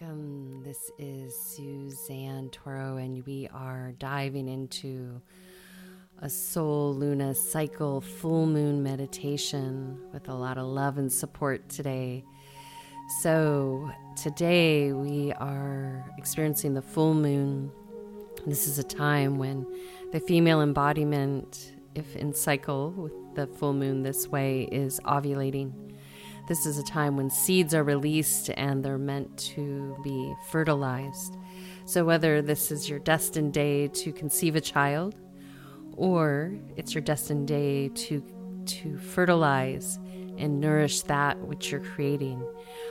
Welcome. This is Suzanne Toro, and we are diving into a Sol Luna cycle full moon meditation with a lot of love and support today. So, today we are experiencing the full moon. This is a time when the female embodiment, if in cycle with the full moon this way, is ovulating. This is a time when seeds are released and they're meant to be fertilized. So, whether this is your destined day to conceive a child or it's your destined day to, to fertilize and nourish that which you're creating,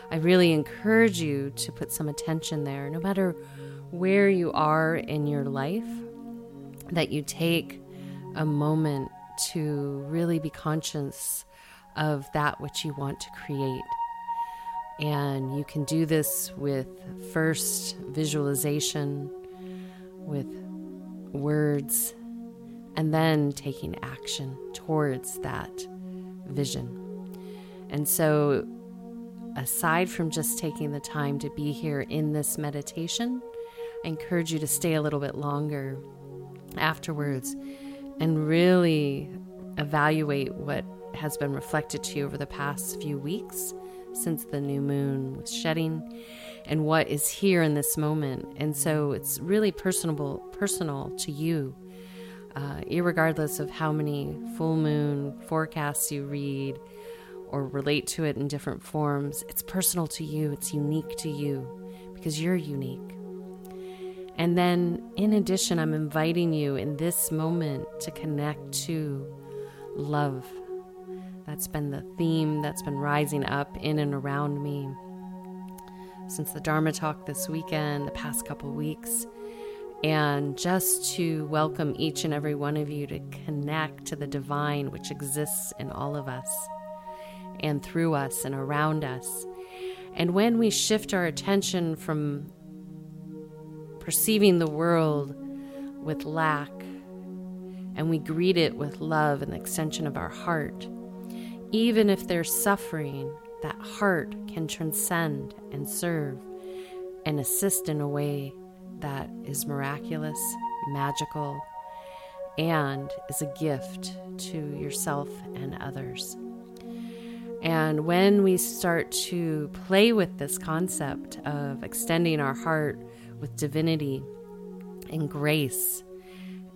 I really encourage you to put some attention there, no matter where you are in your life, that you take a moment to really be conscious of that which you want to create. And you can do this with first visualization, with words, and then taking action towards that vision. And so, aside from just taking the time to be here in this meditation, I encourage you to stay a little bit longer afterwards and really evaluate what has been reflected to you over the past few weeks since the new moon was shedding and what is here in this moment. And so it's really personable, personal to you, uh, regardless of how many full moon forecasts you read or relate to it in different forms. It's personal to you, it's unique to you because you're unique. And then, in addition, I'm inviting you in this moment to connect to love that's been the theme that's been rising up in and around me since the Dharma talk this weekend, the past couple weeks. And just to welcome each and every one of you to connect to the divine which exists in all of us and through us and around us. And when we shift our attention from perceiving the world with lack and we greet it with love and the extension of our heart, even if there's suffering, that heart can transcend and serve and assist in a way that is miraculous, magical, and is a gift to yourself and others. And when we start to play with this concept of extending our heart with divinity and grace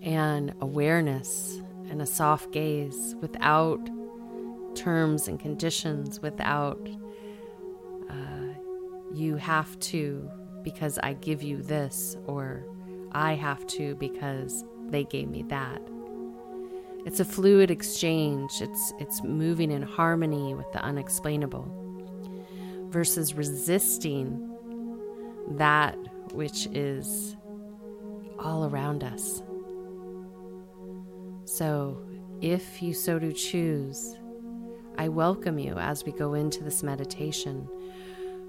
and awareness and a soft gaze without terms and conditions without uh, you have to because I give you this or I have to because they gave me that. It's a fluid exchange. It's it's moving in harmony with the unexplainable versus resisting that which is all around us. So, if you so do choose, I welcome you as we go into this meditation.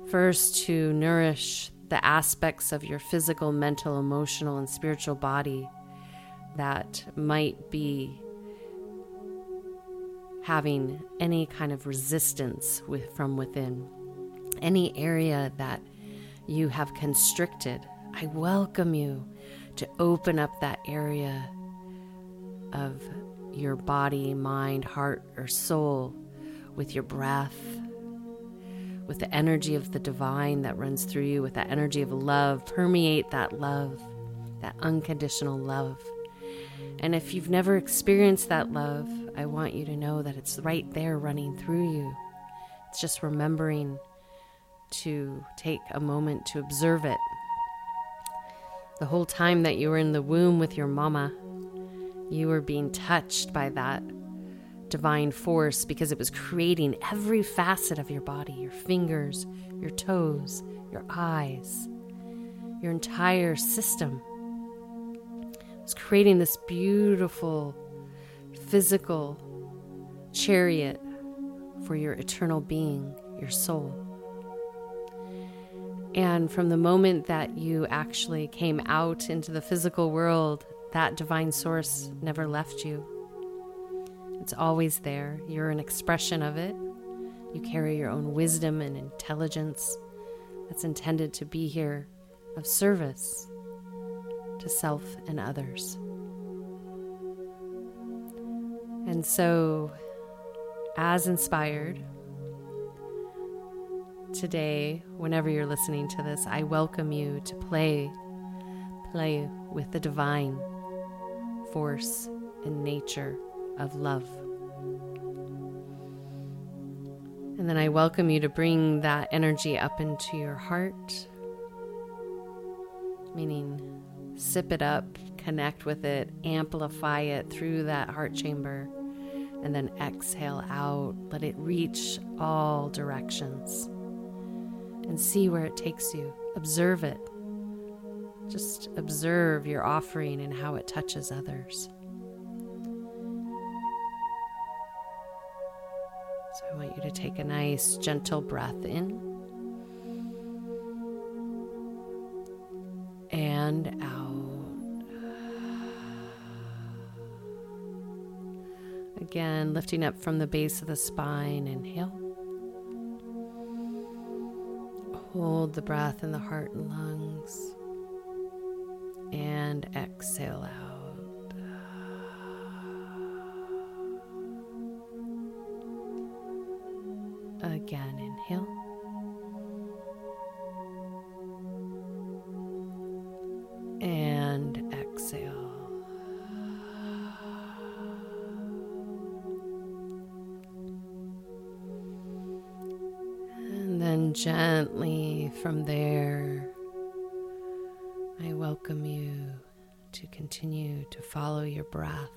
First, to nourish the aspects of your physical, mental, emotional, and spiritual body that might be having any kind of resistance with, from within, any area that you have constricted. I welcome you to open up that area of your body, mind, heart, or soul with your breath, with the energy of the divine that runs through you, with that energy of love. Permeate that love, that unconditional love. And if you've never experienced that love, I want you to know that it's right there running through you. It's just remembering to take a moment to observe it. The whole time that you were in the womb with your mama, you were being touched by that divine force because it was creating every facet of your body your fingers, your toes, your eyes, your entire system. It was creating this beautiful physical chariot for your eternal being, your soul. And from the moment that you actually came out into the physical world, that divine source never left you. It's always there. You're an expression of it. You carry your own wisdom and intelligence, that's intended to be here of service to self and others. And so, as inspired, today, whenever you're listening to this, I welcome you to play, play with the divine force and nature of love. And then I welcome you to bring that energy up into your heart, meaning sip it up, connect with it, amplify it through that heart chamber, and then exhale out. Let it reach all directions and see where it takes you. Observe it. Just observe your offering and how it touches others. So I want you to take a nice, gentle breath in and out. Again, lifting up from the base of the spine, inhale. Hold the breath in the heart and lungs. And exhale out. Again, inhale. And exhale. And then gently from there, I welcome you to continue to follow your breath.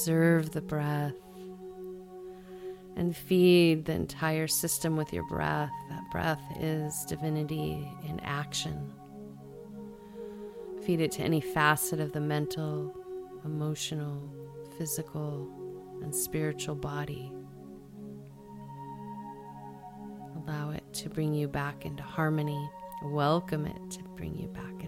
Observe the breath and feed the entire system with your breath. That breath is divinity in action. Feed it to any facet of the mental, emotional, physical, and spiritual body. Allow it to bring you back into harmony. Welcome it to bring you back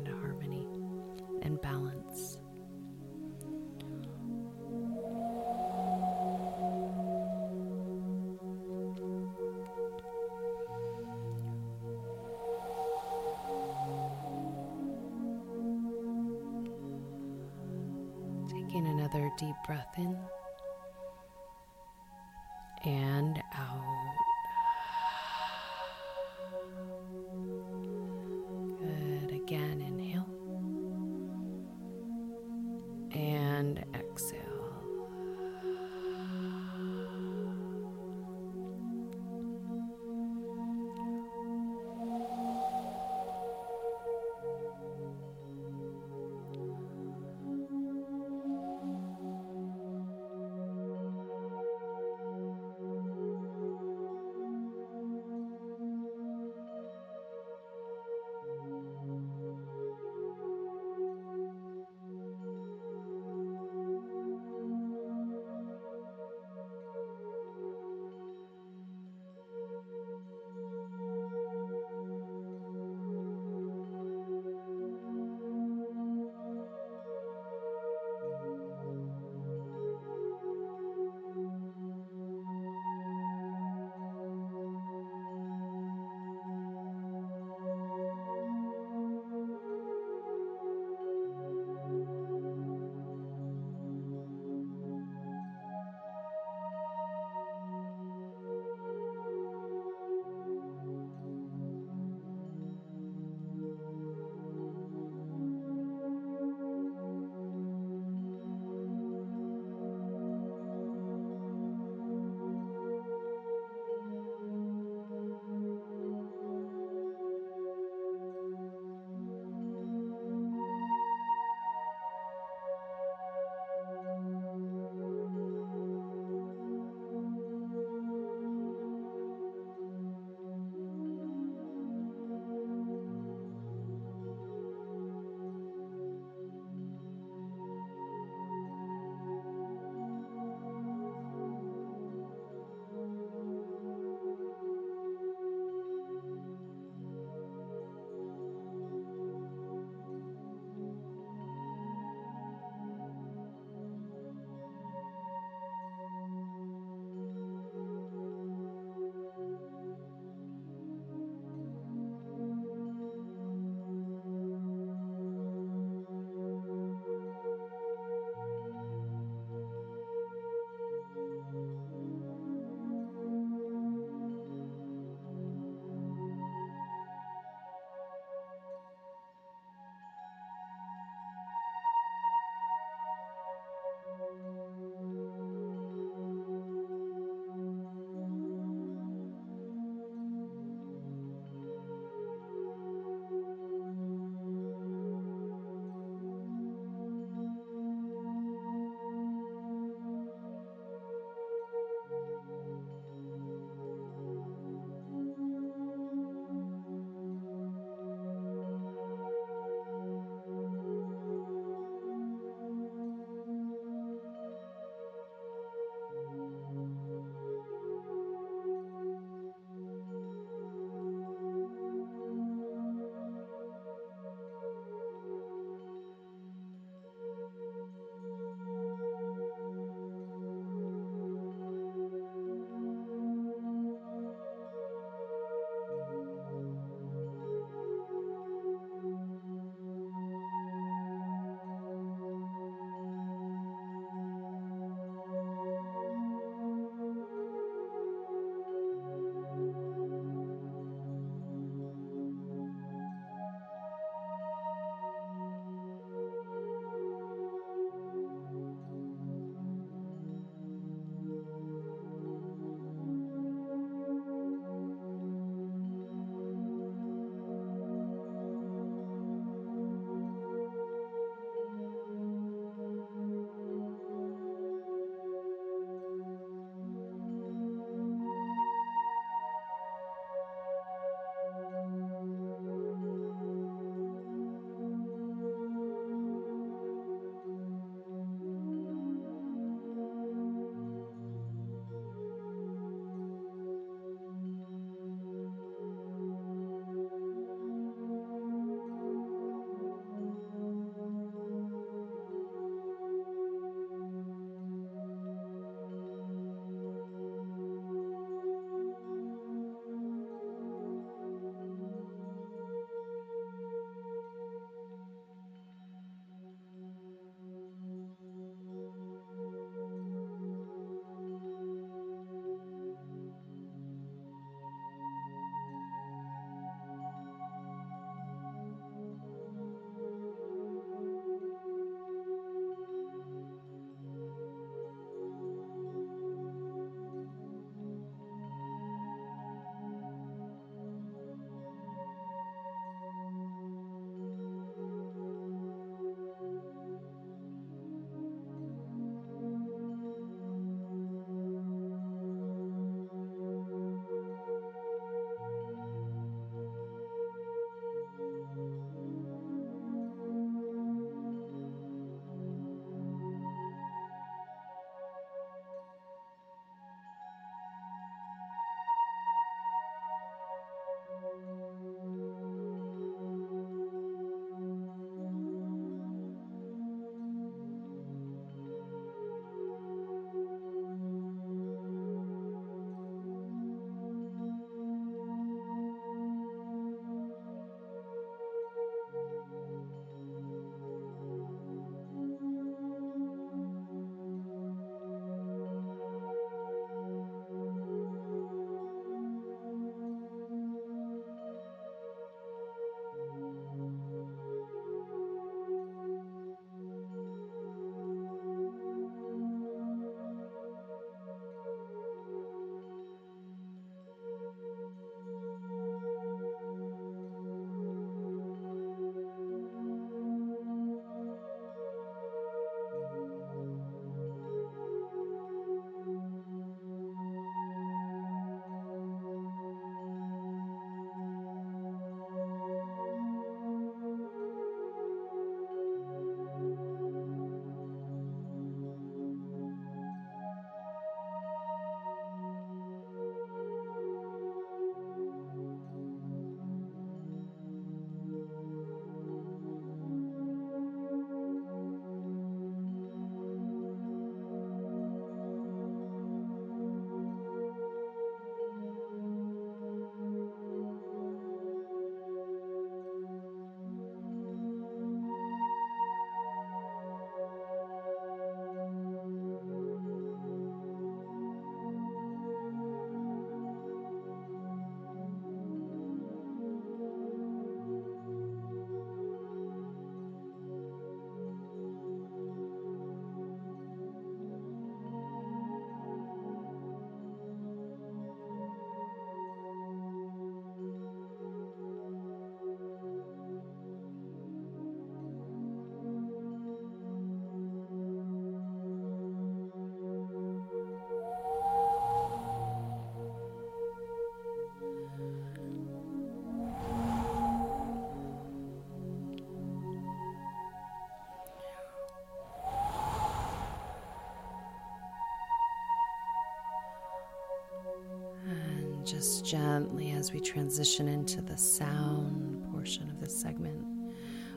And just gently as we transition into the sound portion of this segment,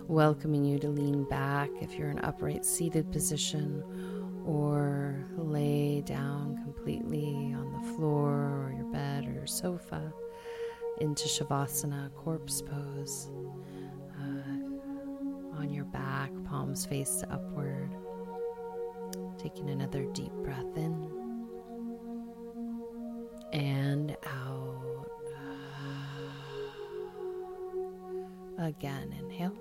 welcoming you to lean back if you're in upright seated position or lay down completely on the floor or your bed or your sofa into Shavasana, corpse pose. Uh, on your back, palms face upward. Taking another deep breath in and out. Again, inhale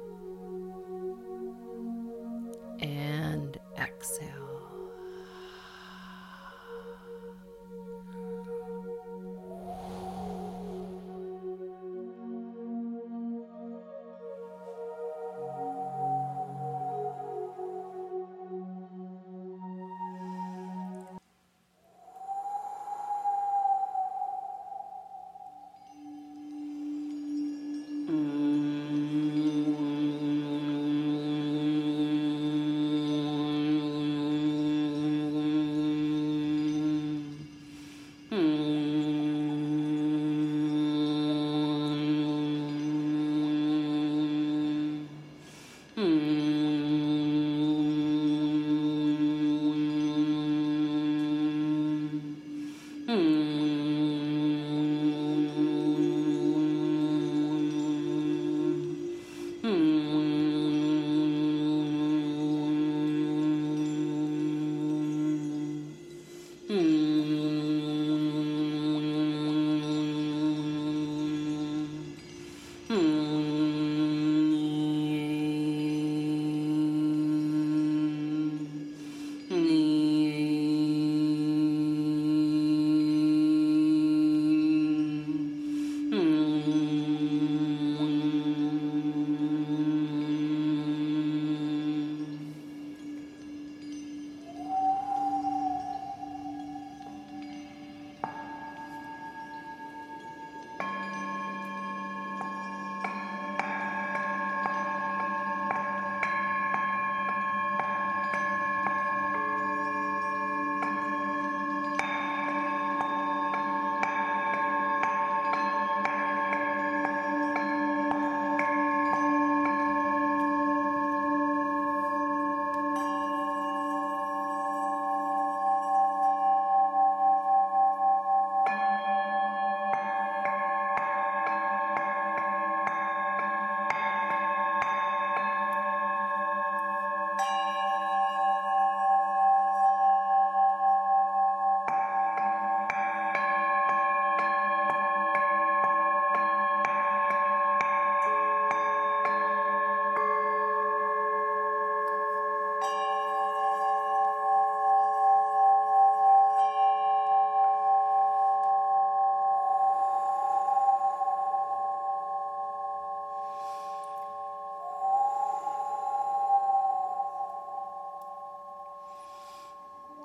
and exhale.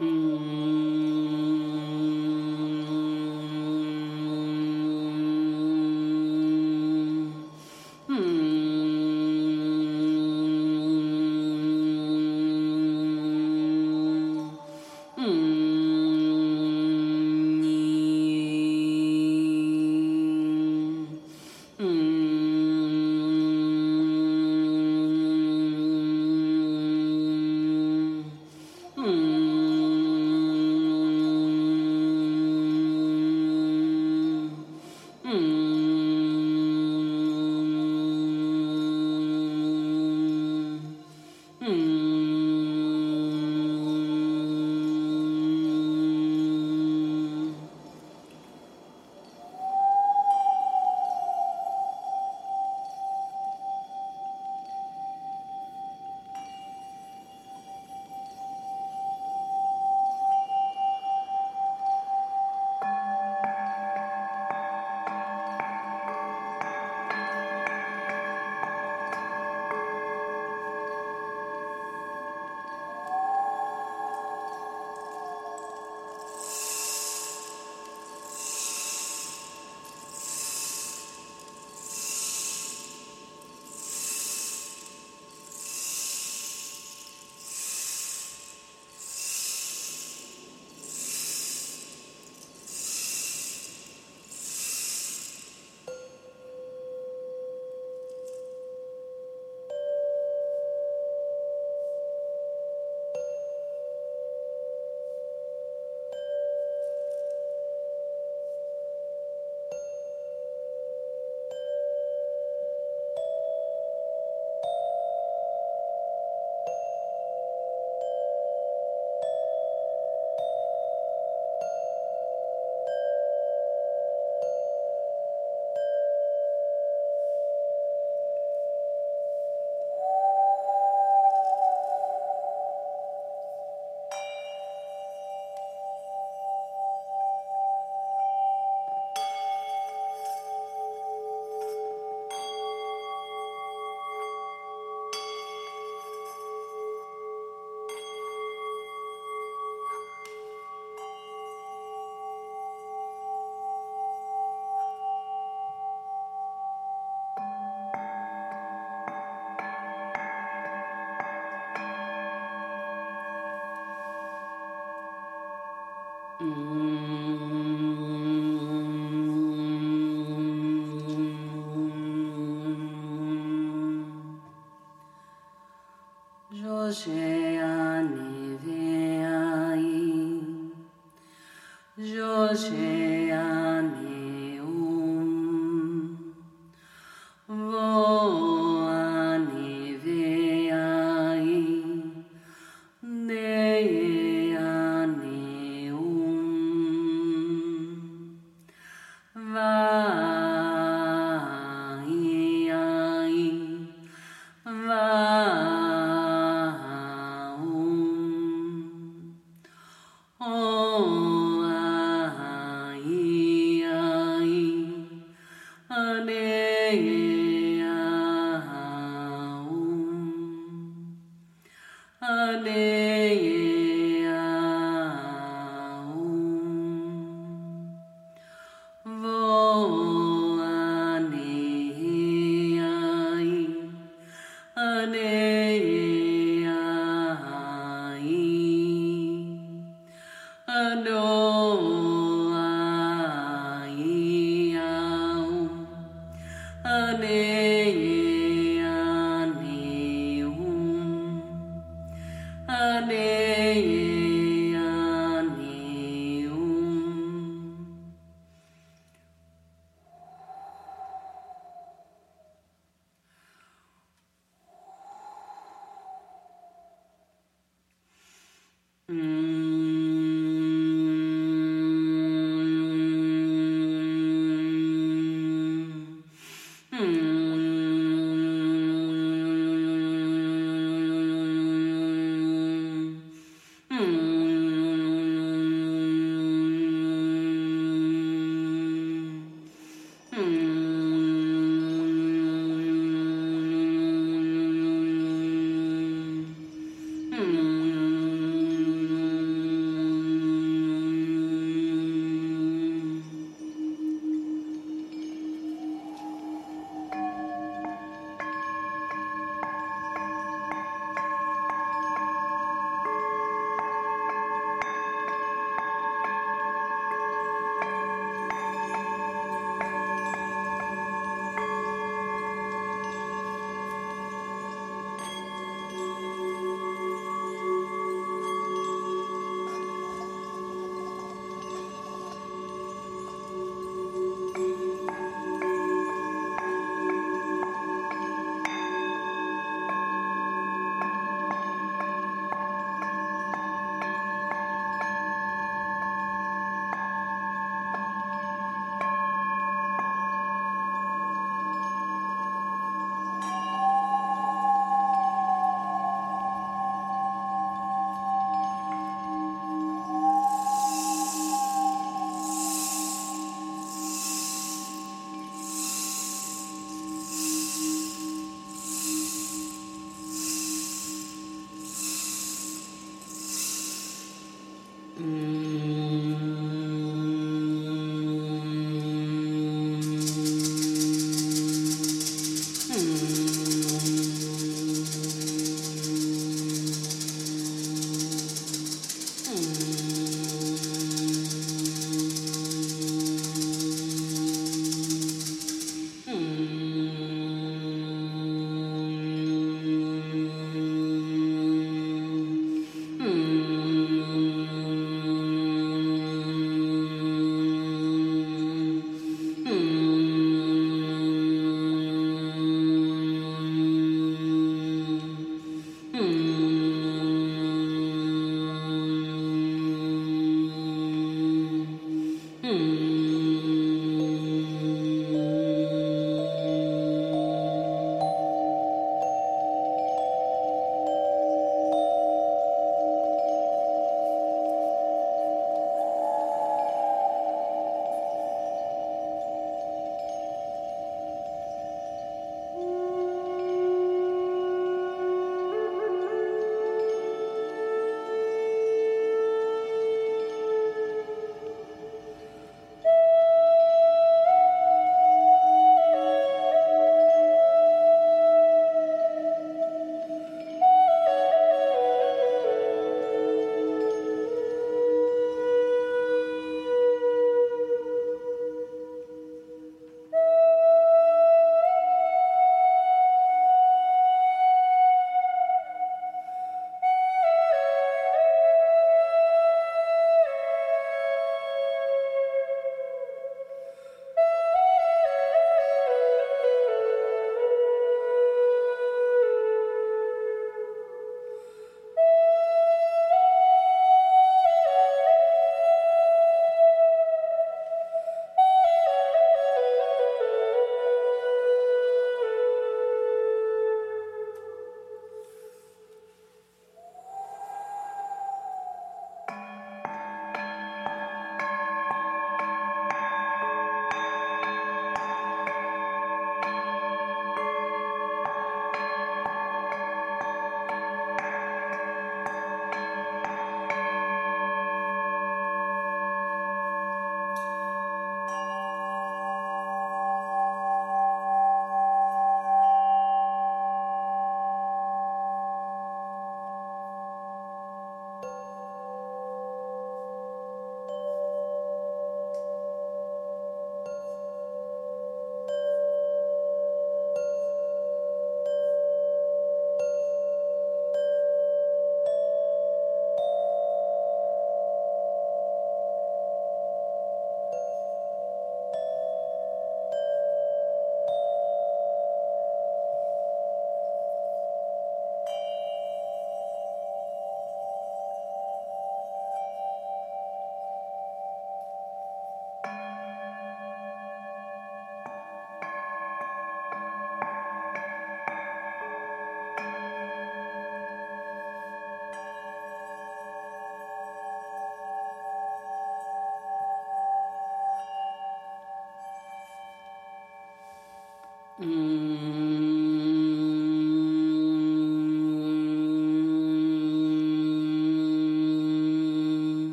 嗯。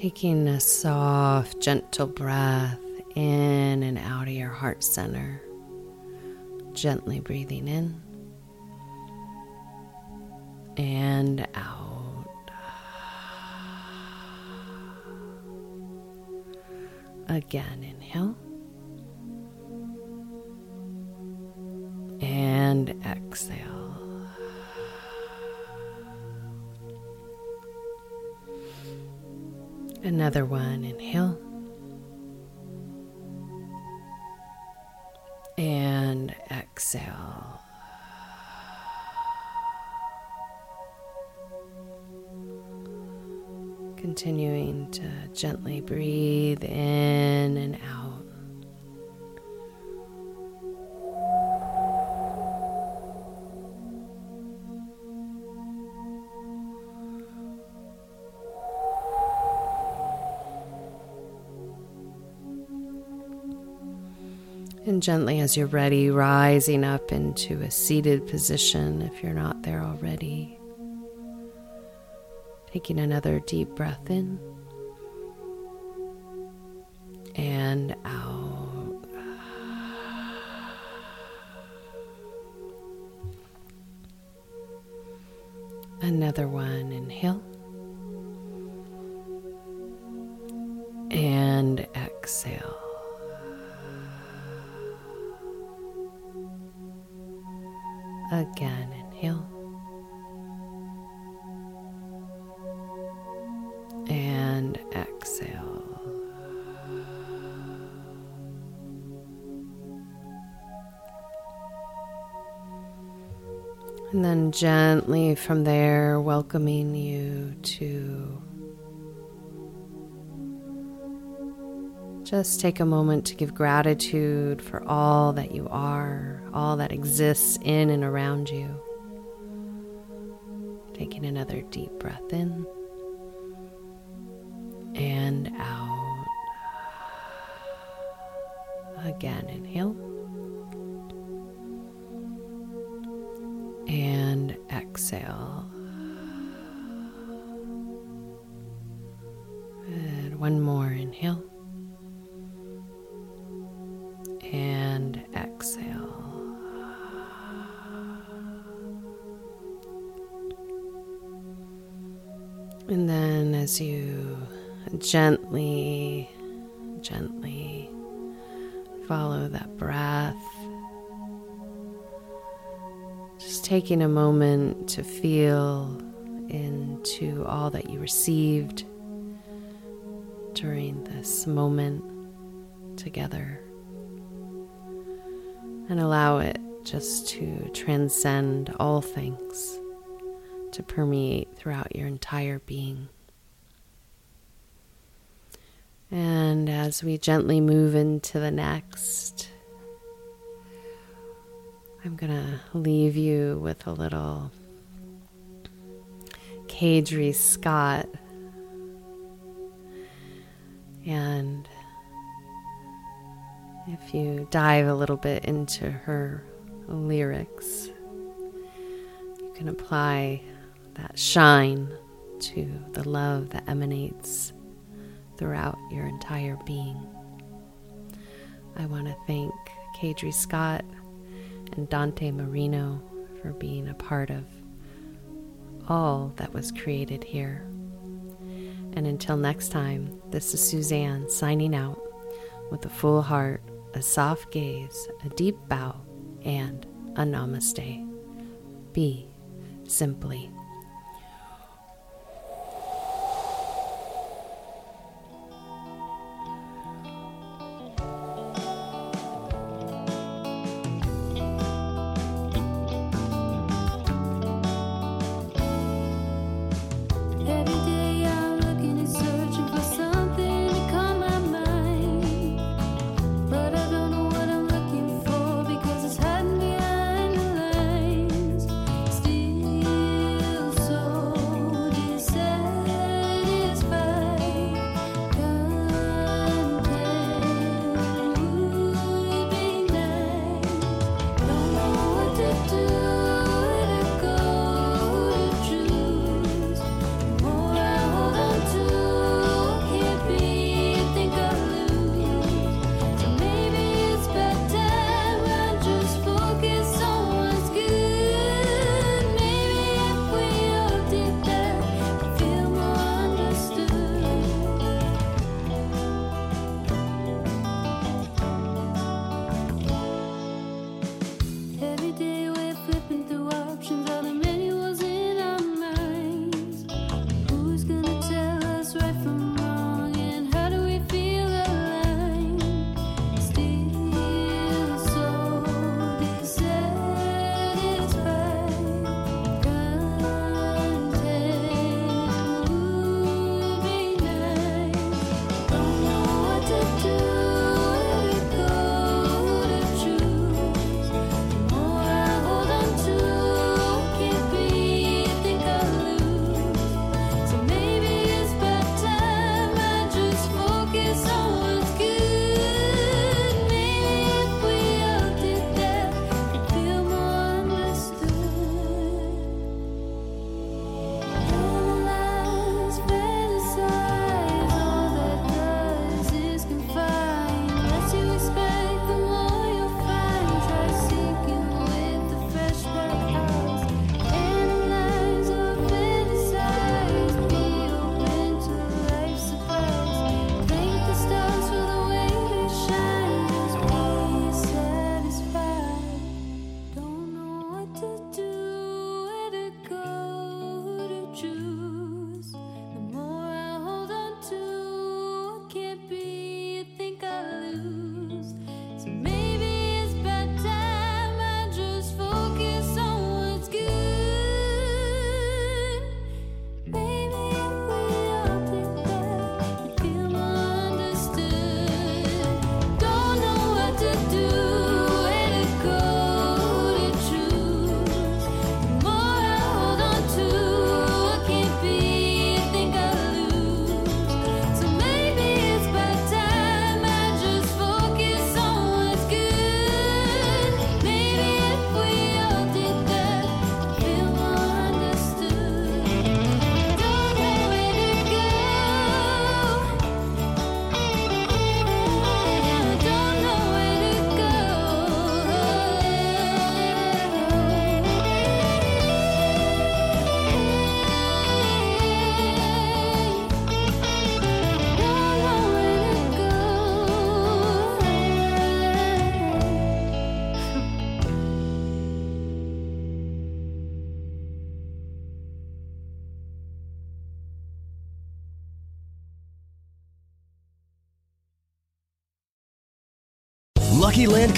Taking a soft, gentle breath in and out of your heart center. Gently breathing in and out. Again, inhale. And exhale. Another one, inhale. And exhale. Continuing to gently breathe in and out. Gently, as you're ready, rising up into a seated position if you're not there already. Taking another deep breath in and out. Another one, inhale. Again, inhale. And exhale. And then gently from there, welcoming you to Just take a moment to give gratitude for all that you are, all that exists in and around you. Taking another deep breath in and out. Again, inhale. And exhale. And one more inhale. And exhale. And then as you gently, gently follow that breath, just taking a moment to feel into all that you received during this moment together and allow it just to transcend all things, to permeate throughout your entire being. And as we gently move into the next, I'm going to leave you with a little Kadri Scott. And if you dive a little bit into her lyrics, you can apply that shine to the love that emanates throughout your entire being. I want to thank Kadri Scott and Dante Marino for being a part of all that was created here. And until next time, this is Suzanne signing out with a full heart, a soft gaze, a deep bow, and a namaste. Be simply.